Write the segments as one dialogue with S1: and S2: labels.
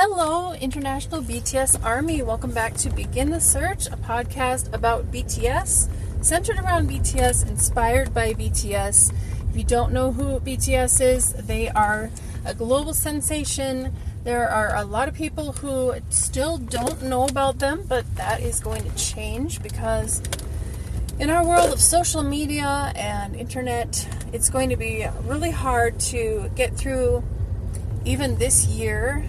S1: Hello, International BTS Army. Welcome back to Begin the Search, a podcast about BTS, centered around BTS, inspired by BTS. If you don't know who BTS is, they are a global sensation. There are a lot of people who still don't know about them, but that is going to change because in our world of social media and internet, it's going to be really hard to get through even this year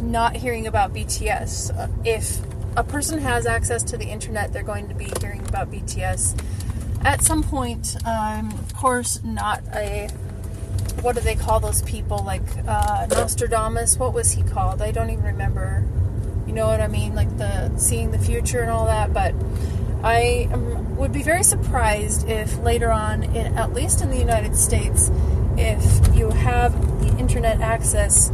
S1: not hearing about BTS. Uh, if a person has access to the internet, they're going to be hearing about BTS at some point. Um, of course, not a what do they call those people like uh, Nostradamus? What was he called? I don't even remember. You know what I mean? Like the seeing the future and all that. But I um, would be very surprised if later on, in, at least in the United States, if you have the internet access.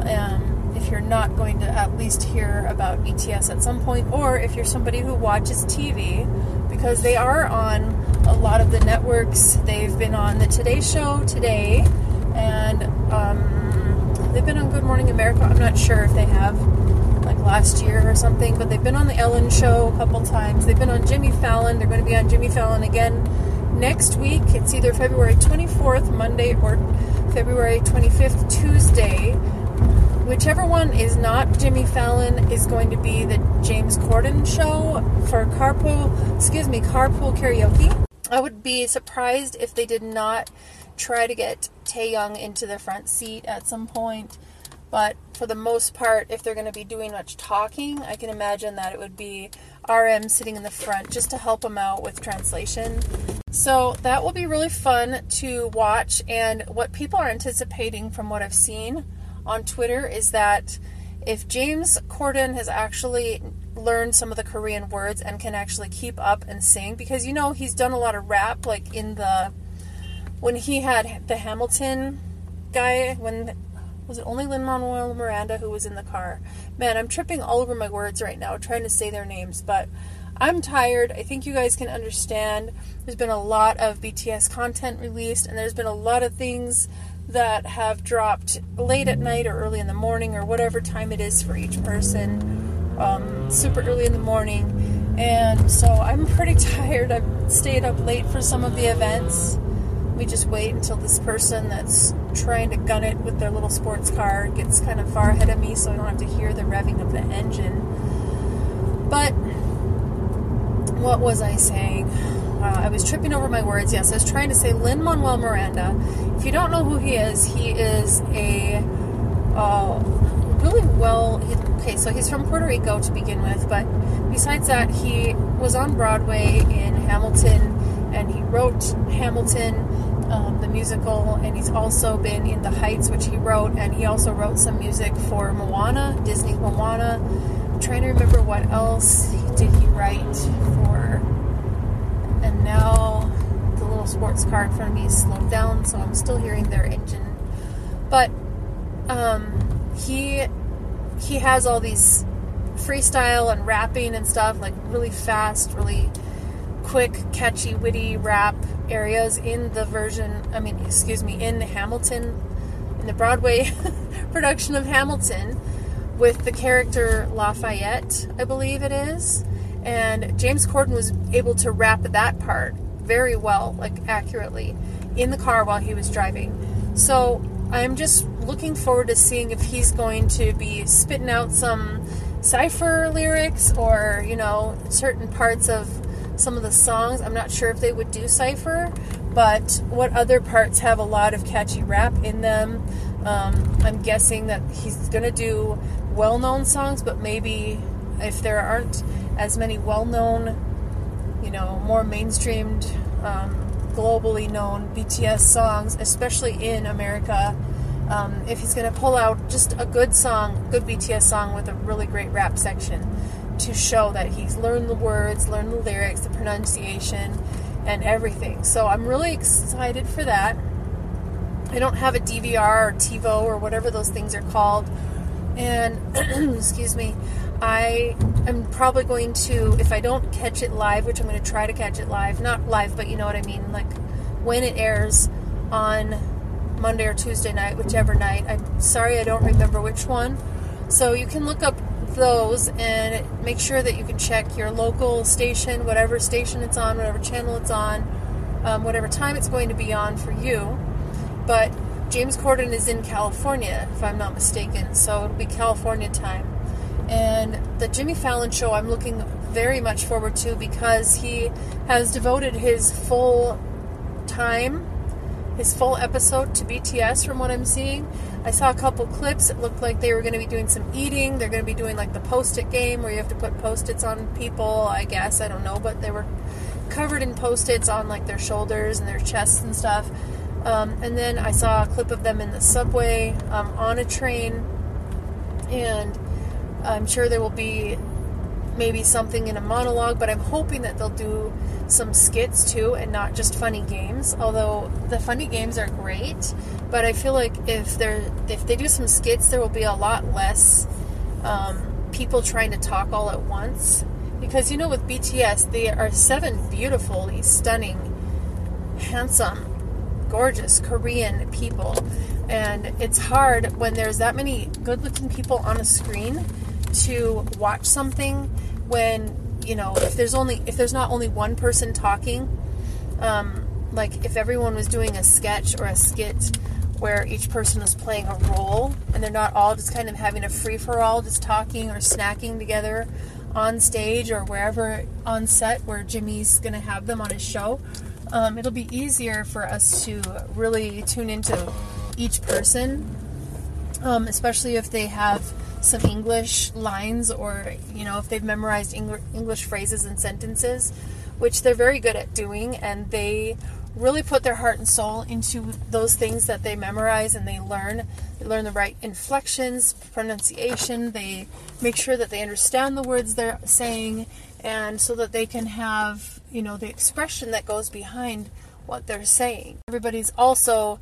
S1: Um, you're not going to at least hear about BTS at some point, or if you're somebody who watches TV, because they are on a lot of the networks. They've been on the Today Show today, and um, they've been on Good Morning America. I'm not sure if they have like last year or something, but they've been on the Ellen Show a couple times. They've been on Jimmy Fallon. They're going to be on Jimmy Fallon again next week. It's either February 24th, Monday, or February 25th, Tuesday whichever one is not Jimmy Fallon is going to be the James Corden show for carpool, excuse me, carpool karaoke. I would be surprised if they did not try to get Taehyung into the front seat at some point. But for the most part, if they're going to be doing much talking, I can imagine that it would be RM sitting in the front just to help them out with translation. So that will be really fun to watch. And what people are anticipating from what I've seen on Twitter is that if James Corden has actually learned some of the Korean words and can actually keep up and sing, because you know he's done a lot of rap, like in the when he had the Hamilton guy when was it only Lin Manuel Miranda who was in the car? Man, I'm tripping all over my words right now trying to say their names, but I'm tired. I think you guys can understand. There's been a lot of BTS content released, and there's been a lot of things that have dropped late at night or early in the morning or whatever time it is for each person, um, super early in the morning. And so I'm pretty tired. I've stayed up late for some of the events. We just wait until this person that's trying to gun it with their little sports car gets kind of far ahead of me so I don't have to hear the revving of the engine. But what was I saying? Uh, I was tripping over my words. Yes, I was trying to say Lin Manuel Miranda. If you don't know who he is, he is a uh, really well. Okay, so he's from Puerto Rico to begin with, but besides that, he was on Broadway in Hamilton, and he wrote Hamilton, um, the musical, and he's also been in The Heights, which he wrote, and he also wrote some music for Moana, Disney Moana. I'm trying to remember what else did he write for and now the little sports car in front of me slowed down, so I'm still hearing their engine. But um, he he has all these freestyle and rapping and stuff, like really fast, really quick, catchy, witty rap areas in the version. I mean, excuse me, in the Hamilton, in the Broadway production of Hamilton, with the character Lafayette, I believe it is and James Corden was able to rap that part very well, like accurately, in the car while he was driving. So I'm just looking forward to seeing if he's going to be spitting out some Cypher lyrics or, you know, certain parts of some of the songs. I'm not sure if they would do Cypher, but what other parts have a lot of catchy rap in them. Um, I'm guessing that he's going to do well known songs, but maybe if there aren't as many well known, you know, more mainstreamed, um, globally known BTS songs, especially in America. Um, if he's going to pull out just a good song, good BTS song with a really great rap section to show that he's learned the words, learned the lyrics, the pronunciation, and everything. So I'm really excited for that. I don't have a DVR or TiVo or whatever those things are called. And, excuse me, I am probably going to, if I don't catch it live, which I'm going to try to catch it live, not live, but you know what I mean, like when it airs on Monday or Tuesday night, whichever night. I'm sorry I don't remember which one, So you can look up those and make sure that you can check your local station, whatever station it's on, whatever channel it's on, um, whatever time it's going to be on for you. But James Corden is in California, if I'm not mistaken, so it'll be California time. And the Jimmy Fallon show, I'm looking very much forward to because he has devoted his full time, his full episode to BTS from what I'm seeing. I saw a couple clips. It looked like they were going to be doing some eating. They're going to be doing like the post it game where you have to put post its on people, I guess. I don't know. But they were covered in post its on like their shoulders and their chests and stuff. Um, and then I saw a clip of them in the subway, um, on a train. And I'm sure there will be maybe something in a monologue, but I'm hoping that they'll do some skits too and not just funny games. Although the funny games are great, but I feel like if they're if they do some skits, there will be a lot less um, people trying to talk all at once. Because you know, with BTS, they are seven beautifully stunning, handsome, gorgeous Korean people, and it's hard when there's that many good-looking people on a screen to watch something when you know if there's only if there's not only one person talking um, like if everyone was doing a sketch or a skit where each person was playing a role and they're not all just kind of having a free for all just talking or snacking together on stage or wherever on set where Jimmy's going to have them on his show um, it'll be easier for us to really tune into each person um, especially if they have some English lines or, you know, if they've memorized English phrases and sentences, which they're very good at doing, and they really put their heart and soul into those things that they memorize and they learn. They learn the right inflections, pronunciation, they make sure that they understand the words they're saying, and so that they can have, you know, the expression that goes behind what they're saying. Everybody's also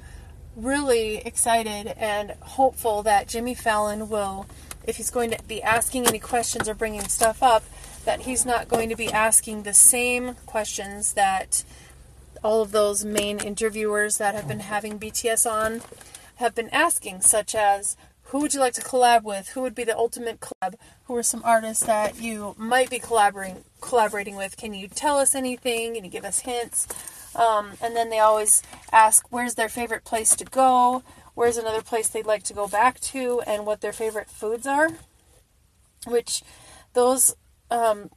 S1: really excited and hopeful that Jimmy Fallon will if he's going to be asking any questions or bringing stuff up, that he's not going to be asking the same questions that all of those main interviewers that have been having BTS on have been asking, such as who would you like to collab with? Who would be the ultimate collab? Who are some artists that you might be collaborating collaborating with? Can you tell us anything? Can you give us hints? Um, and then they always ask, where's their favorite place to go? where's another place they'd like to go back to, and what their favorite foods are. Which those, um,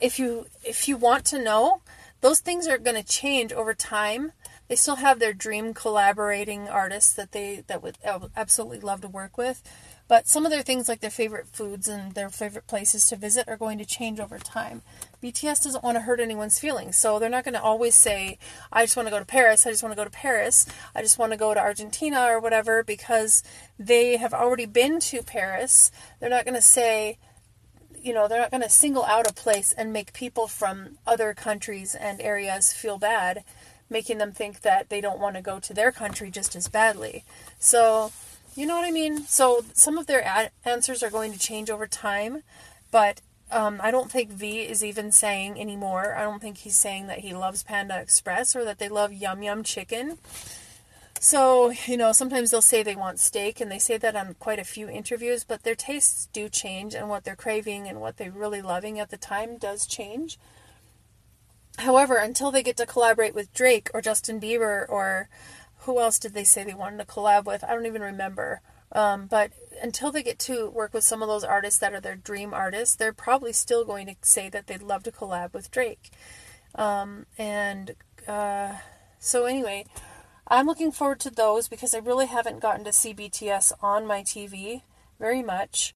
S1: if you if you want to know, those things are going to change over time. They still have their dream collaborating artists that they that would absolutely love to work with, but some of their things, like their favorite foods and their favorite places to visit, are going to change over time. BTS doesn't want to hurt anyone's feelings, so they're not going to always say, I just want to go to Paris, I just want to go to Paris, I just want to go to Argentina or whatever, because they have already been to Paris. They're not going to say, you know, they're not going to single out a place and make people from other countries and areas feel bad, making them think that they don't want to go to their country just as badly. So, you know what I mean? So some of their ad- answers are going to change over time, but um, I don't think V is even saying anymore. I don't think he's saying that he loves Panda Express or that they love Yum Yum Chicken. So, you know, sometimes they'll say they want steak, and they say that on quite a few interviews, but their tastes do change, and what they're craving and what they're really loving at the time does change. However, until they get to collaborate with Drake or Justin Bieber or who else did they say they wanted to collab with? I don't even remember. Um, but until they get to work with some of those artists that are their dream artists, they're probably still going to say that they'd love to collab with Drake. Um, and uh, so, anyway, I'm looking forward to those because I really haven't gotten to see BTS on my TV very much.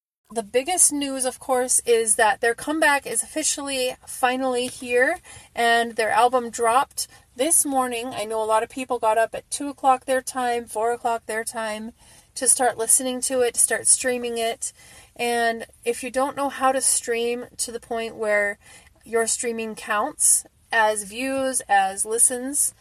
S1: the biggest news, of course, is that their comeback is officially finally here, and their album dropped this morning. I know a lot of people got up at 2 o'clock their time, 4 o'clock their time to start listening to it, to start streaming it. And if you don't know how to stream to the point where your streaming counts as views, as listens,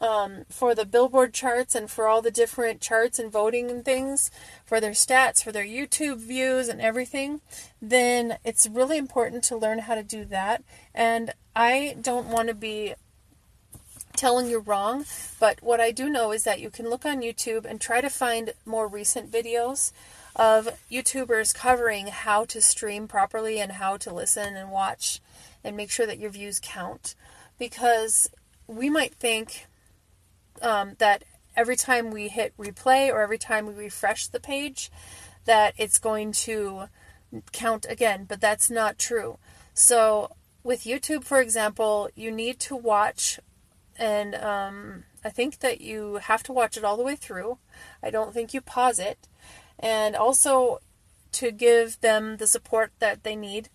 S1: um, for the Billboard charts and for all the different charts and voting and things, for their stats, for their YouTube views and everything, then it's really important to learn how to do that. And I don't want to be telling you wrong, but what I do know is that you can look on YouTube and try to find more recent videos of YouTubers covering how to stream properly and how to listen and watch and make sure that your views count. Because we might think um, that every time we hit replay or every time we refresh the page, that it's going to count again, but that's not true. So, with YouTube, for example, you need to watch, and um, I think that you have to watch it all the way through. I don't think you pause it. And also to give them the support that they need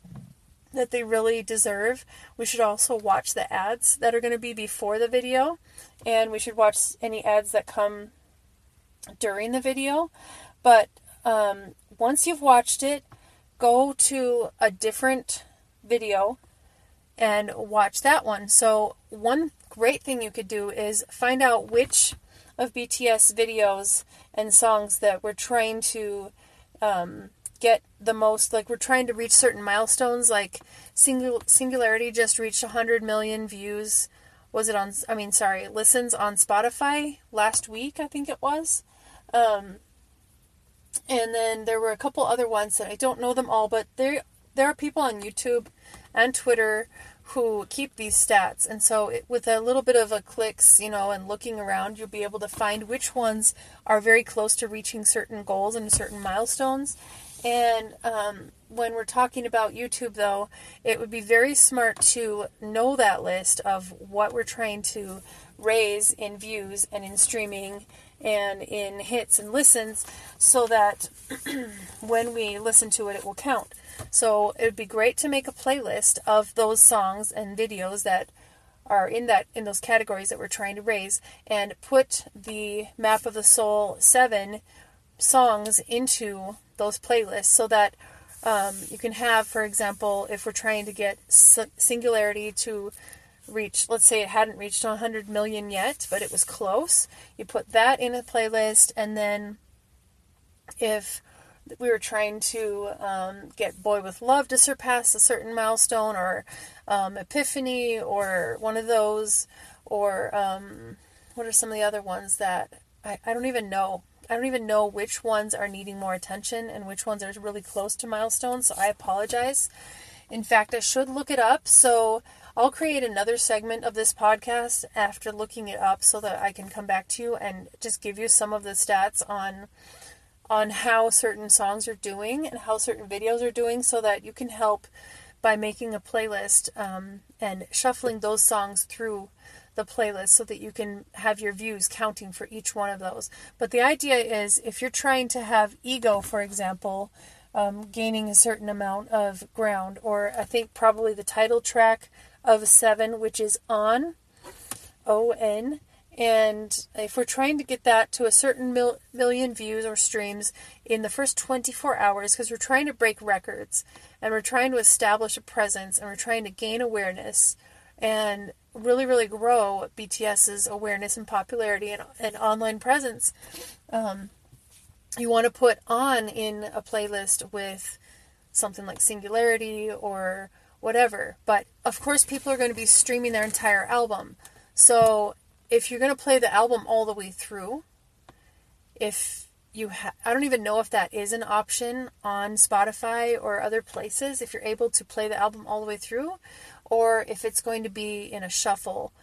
S1: that they really deserve. We should also watch the ads that are going to be before the video, and we should watch any ads that come during the video. But um, once you've watched it, go to a different video and watch that one. So, one great thing you could do is find out which of BTS videos and songs that we're trying to um, get the most like we're trying to reach certain milestones like Singul- singularity just reached 100 million views. Was it on i mean sorry listens on spotify last week i think it was. Um, and then there were a couple other ones that i don't know them all but there there are people on youtube and twitter who keep these stats. And so it, with a little bit of a clicks you know and looking around you'll be able to find which ones are very close to reaching certain goals and certain milestones and um, when we're talking about YouTube, though, it would be very smart to know that list of what we're trying to raise in views and in streaming and in hits and listens so that when we listen to it, it will count. So it would be great to make a playlist of those songs and videos that are in that in those categories that we're trying to raise and put the map of the soul 7 songs into those playlists so that um, you can have, for example, if we're trying to get Singularity to reach, let's say it hadn't reached 100 million yet, but it was close, you put that in a playlist, and then if we were trying to um, get Boy with Love to surpass a certain milestone, or um, Epiphany, or one of those, or um, what are some of the other ones that I, I don't even know I don't even know which ones are needing more attention and which ones are really close to milestones, so I apologize. In fact, I should look it up, so I'll create another segment of this podcast after looking it up so that I can come back to you and just give you some of the stats on on how certain songs are doing and how certain videos are doing so that you can help by making a playlist um, and shuffling those songs through the playlist so that you can have your views counting for each one of those. But the idea is if you're trying to have ego, for example, um, gaining a certain amount of ground, or I think probably the title track of seven, which is on, O N. And if we're trying to get that to a certain mil- million views or streams in the first 24 hours, because we're trying to break records and we're trying to establish a presence and we're trying to gain awareness and really, really grow BTS's awareness and popularity and, and online presence, um, you want to put on in a playlist with something like Singularity or whatever. But of course, people are going to be streaming their entire album. So if you're going to play the album all the way through, if you ha- I don't even know if that is an option on Spotify or other places if you're able to play the album all the way through or if it's going to be in a shuffle.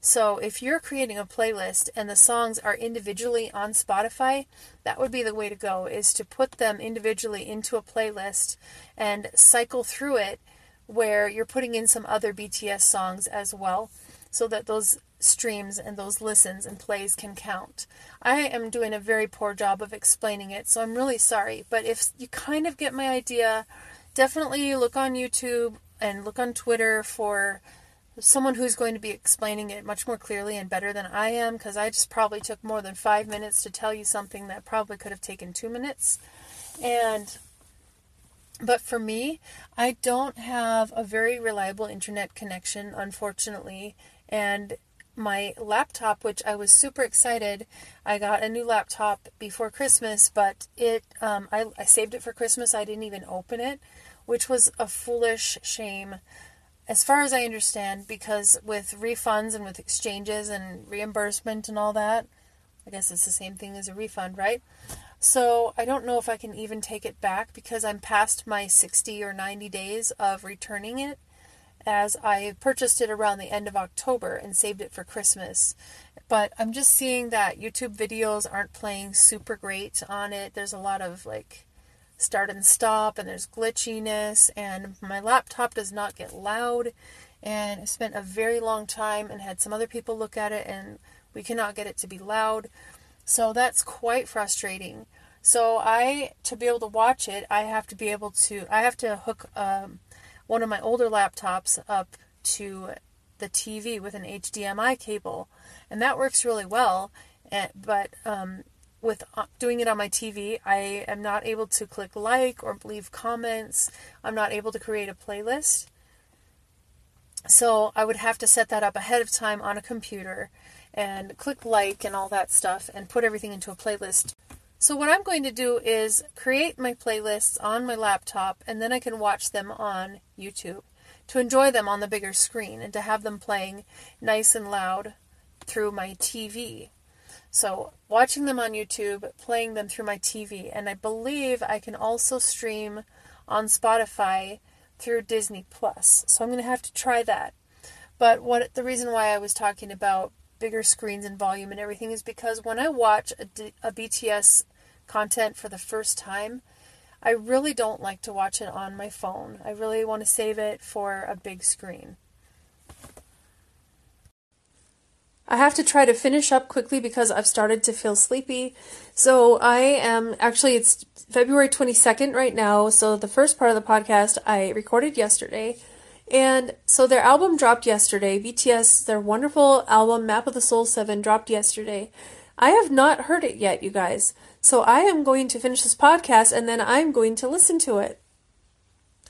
S1: So if you're creating a playlist and the songs are individually on Spotify, that would be the way to go is to put them individually into a playlist and cycle through it where you're putting in some other BTS songs as well so that those streams and those listens and plays can count. I am doing a very poor job of explaining it, so I'm really sorry, but if you kind of get my idea, definitely look on YouTube and look on Twitter for someone who's going to be explaining it much more clearly and better than I am because I just probably took more than five minutes to tell you something that probably could have taken two minutes. And But for me, I don't have a very reliable internet connection, unfortunately, and my laptop, which I was super excited. I got a new laptop before Christmas, but it um, I, I saved it for Christmas. I didn't even open it, which was a foolish shame, as far as I understand, because with refunds and with exchanges and reimbursement and all that, I guess it's the same thing as a refund, right? So I don't know if I can even take it back because I'm past my 60 or 90 days of returning it as I purchased it around the end of October and saved it for Christmas. But I'm just seeing that YouTube videos aren't playing super great on it. There's a lot of like start and stop, and there's glitchiness, and my laptop does not get loud. And I spent a very long time and had some other people look at it, and we cannot get it to be loud. So that's quite frustrating. So I, to be able to watch it, I have to be able to, I have to hook um, one of my older laptops up to the TV with an HDMI cable, and that works really well. Eh, but um, with uh, doing it on my TV, I am not able to click like or leave comments. I'm not able to create a playlist. So I would have to set that up ahead of time on a computer and click like and all that stuff and put everything into a playlist. So what I'm going to do is create my playlists on my laptop and then I can watch them on YouTube to enjoy them on the bigger screen and to have them playing nice and loud through my TV. So, watching them on YouTube, playing them through my TV, and I believe I can also stream on Spotify through Disney Plus. So, I'm going to have to try that. But what the reason why I was talking about bigger screens and volume and everything is because when I watch a, a BTS content for the first time, I really don't like to watch it on my phone. I really want to save it for a big screen. I have to try to finish up quickly because I've started to feel sleepy. So I am actually, it's February 22nd right now. So the first part of the podcast I recorded yesterday. And so their album dropped yesterday. BTS, their wonderful album Map of the Soul 7 dropped yesterday. I have not heard it yet, you guys. So I am going to finish this podcast and then I'm going to listen to it.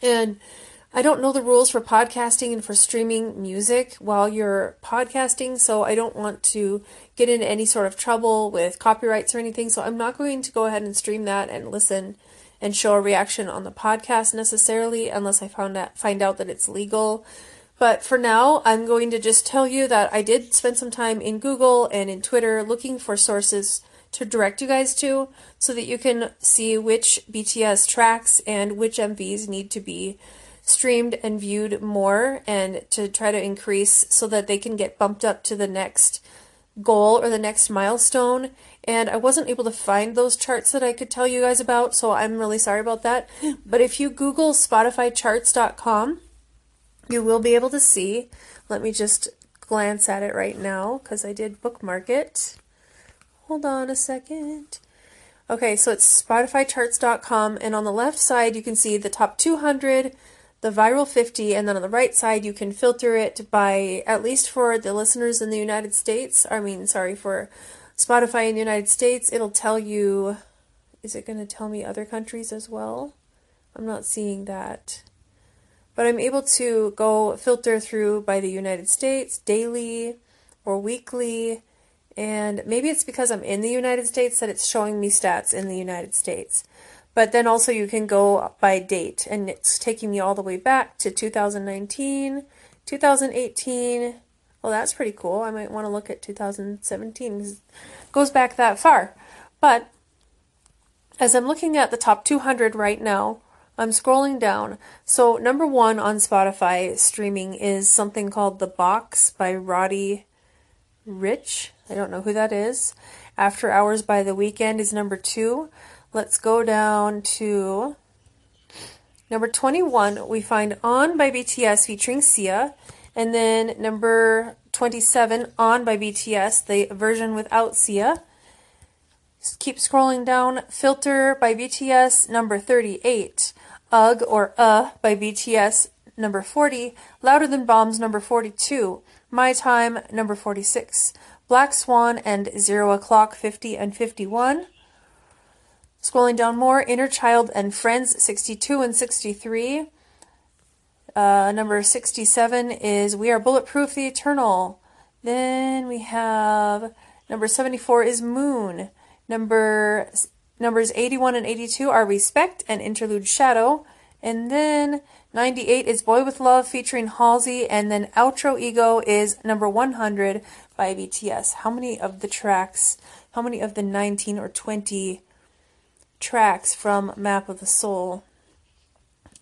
S1: And I don't know the rules for podcasting and for streaming music while you're podcasting, so I don't want to get into any sort of trouble with copyrights or anything. So I'm not going to go ahead and stream that and listen and show a reaction on the podcast necessarily unless I found out, find out that it's legal. But for now, I'm going to just tell you that I did spend some time in Google and in Twitter looking for sources to direct you guys to so that you can see which BTS tracks and which MVs need to be streamed and viewed more and to try to increase so that they can get bumped up to the next goal or the next milestone. And I wasn't able to find those charts that I could tell you guys about, so I'm really sorry about that. But if you Google SpotifyCharts.com, you will be able to see. Let me just glance at it right now because I did bookmark it. Hold on a second. Okay, so it's SpotifyCharts.com, and on the left side, you can see the top 200 the viral 50 and then on the right side you can filter it by at least for the listeners in the United States I mean sorry for Spotify in the United States it'll tell you is it going to tell me other countries as well? I'm not seeing that. But I'm able to go filter through by the United States daily or weekly and maybe it's because I'm in the United States that it's showing me stats in the United States but then also you can go by date, and it's taking me all the way back to 2019, 2018. Well, that's pretty cool. I might want to look at 2017 because it goes back that far. But as I'm looking at the top 200 right now, I'm scrolling down. So, number one on Spotify streaming is something called The Box by Roddy Ricch. I don't know who that is. After Hours by the Weeknd is number two. Let's go down to number 21. We find On by BTS featuring Sia. And then number 27, On by BTS, the version without Sia. Just keep scrolling down. Filter by BTS, number 38. Ugh or Uh by BTS, number 40. Louder Than Bombs, number 42. My Time, number 46. Black Swan and Zero O'Clock, 50 and 51. Scrolling down more, Inner Child and Friends 62 and 63. Uh, number 67 is We Are Bulletproof the Eternal. Then we have number 74 is Moon. Number numbers 81 and 82 are Respect and Interlude Shadow. And then 98 is Boy with Love featuring Halsey. And then Outro Ego is number 100 by BTS. How many of the tracks, how many of the 19 or 20 tracks from Map of the Soul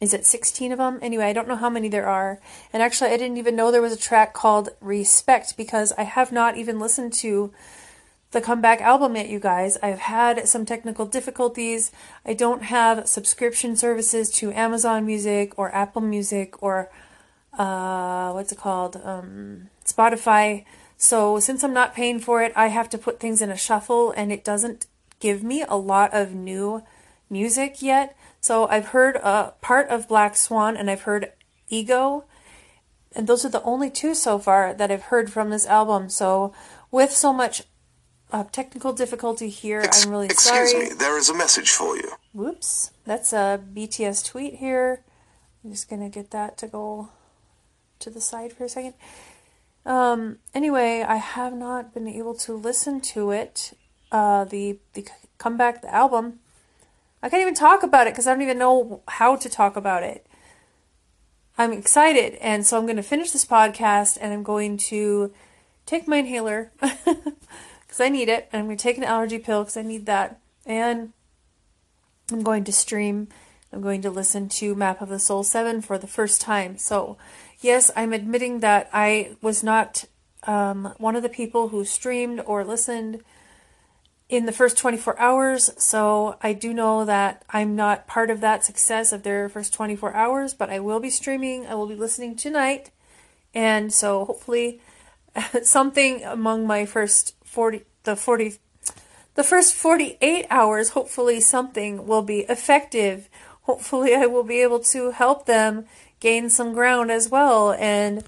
S1: is it 16 of them? Anyway, I don't know how many there are. And actually, I didn't even know there was a track called Respect because I have not even listened to the comeback album yet, you guys. I've had some technical difficulties. I don't have subscription services to Amazon Music or Apple Music or uh, what's it called? Um, Spotify. So since I'm not paying for it, I have to put things in a shuffle and it doesn't give me a lot of new music yet. So I've heard a part of Black Swan and I've heard Ego. And those are the only two so far that I've heard from this album. So with so much uh, technical difficulty here, Ex- I'm really
S2: excuse
S1: sorry.
S2: Excuse me, there is a message for you.
S1: Whoops. That's a BTS tweet here. I'm just going to get that to go to the side for a second. Um, anyway, I have not been able to listen to it, uh, the, the comeback, the album. I can't even talk about it because I don't even know how to talk about it. I'm excited, and so I'm going to finish this podcast and I'm going to take my inhaler because I need it, and I'm going to take an allergy pill because I need that, and I'm going to stream. I'm going to listen to Map of the Soul 7 for the first time. So, yes, I'm admitting that I was not um, one of the people who streamed or listened in the first 24 hours. So I do know that I'm not part of that success of their first 24 hours, but I will be streaming. I will be listening tonight. And so hopefully something among my first 40, the 40, the first 48 hours, hopefully something will be effective. Hopefully I will be able to help them gain some ground as well and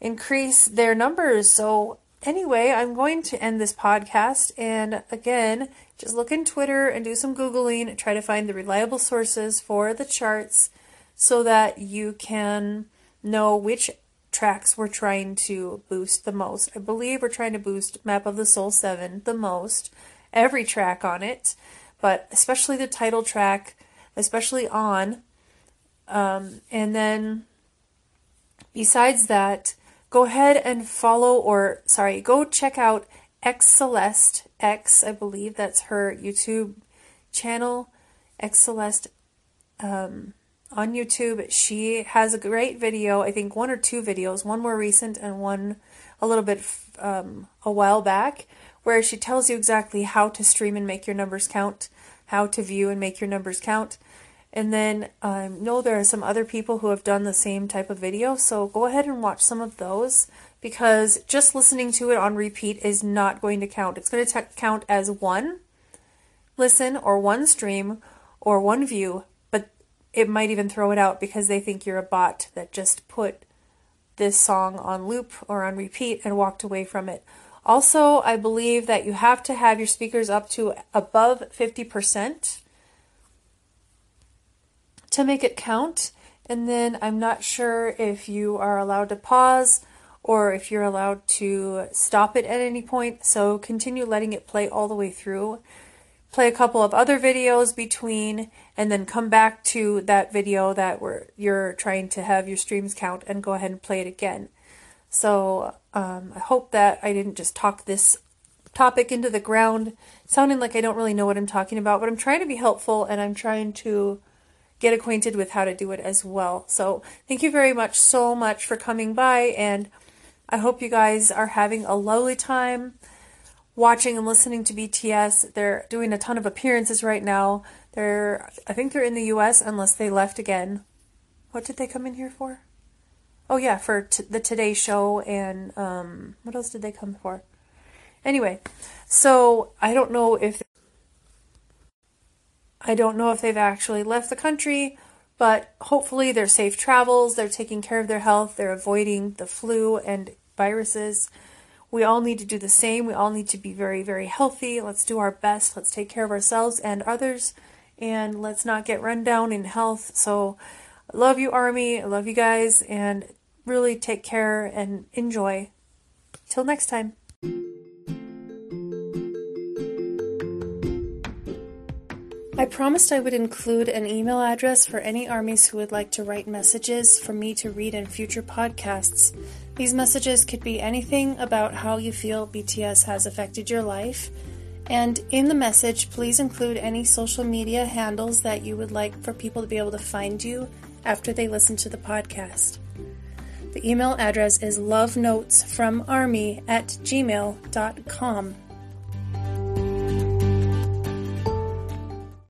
S1: increase their numbers. So Anyway, I'm going to end this podcast. And again, just look in Twitter and do some Googling try to find the reliable sources for the charts so that you can know which tracks we're trying to boost the most. I believe we're trying to boost Map of the Soul 7 the most, every track on it, but especially the title track, especially on. Um, and then besides that, go ahead and follow or sorry, go check out X Celeste X, I believe that's her YouTube channel. X Celeste um, on YouTube. She has a great video. I think one or two videos, one more recent and one a little bit um, a while back, where she tells you exactly how to stream and make your numbers count, how to view and make your numbers count. And then I um, know there are some other people who have done the same type of video, so go ahead and watch some of those because just listening to it on repeat is not going to count. It's going to count as one listen or one stream or one view, but it might even throw it out because they think you're a bot that just put this song on loop or on repeat and walked away from it. Also, I believe that you have to have your speakers up to above 50% to make it count. And then I'm not sure if you are allowed to pause or if you're allowed to stop it at any point. So continue letting it play all the way through. Play a couple of other videos between and then come back to that video that where you're trying to have your streams count and go ahead and play it again. So um, I hope that I didn't just talk this topic into the ground, sounding like I don't really know what I'm talking about, but I'm trying to be helpful and I'm trying to get acquainted with how to do it as well. So, thank you very much so much for coming by, and I hope you guys are having a lovely time watching and listening to BTS. They're doing a ton of appearances right now. They're, I think they're in the US unless they left again. What did they come in here for? Oh, yeah, for t- the Today Show, and um, what else did they come for? Anyway, so I don't know if I don't know if they've actually left the country, but hopefully they're safe travels, they're taking care of their health, they're avoiding the flu and viruses, We all need to do the same. We all need to be very, very healthy. Let's do our best. Let's take care of ourselves and others. And let's not get run down in health. So, love you, Army. I love you guys. And really take care and enjoy. Till next time. I promised I would include an email address for any armies who would like to write messages for me to read in future podcasts. These messages could be anything about how you feel BTS has affected your life. And in the message, please include any social media handles that you would like for people to be able to find you after they listen to the podcast. The email address is lovenotesfromarmy at gmail.com.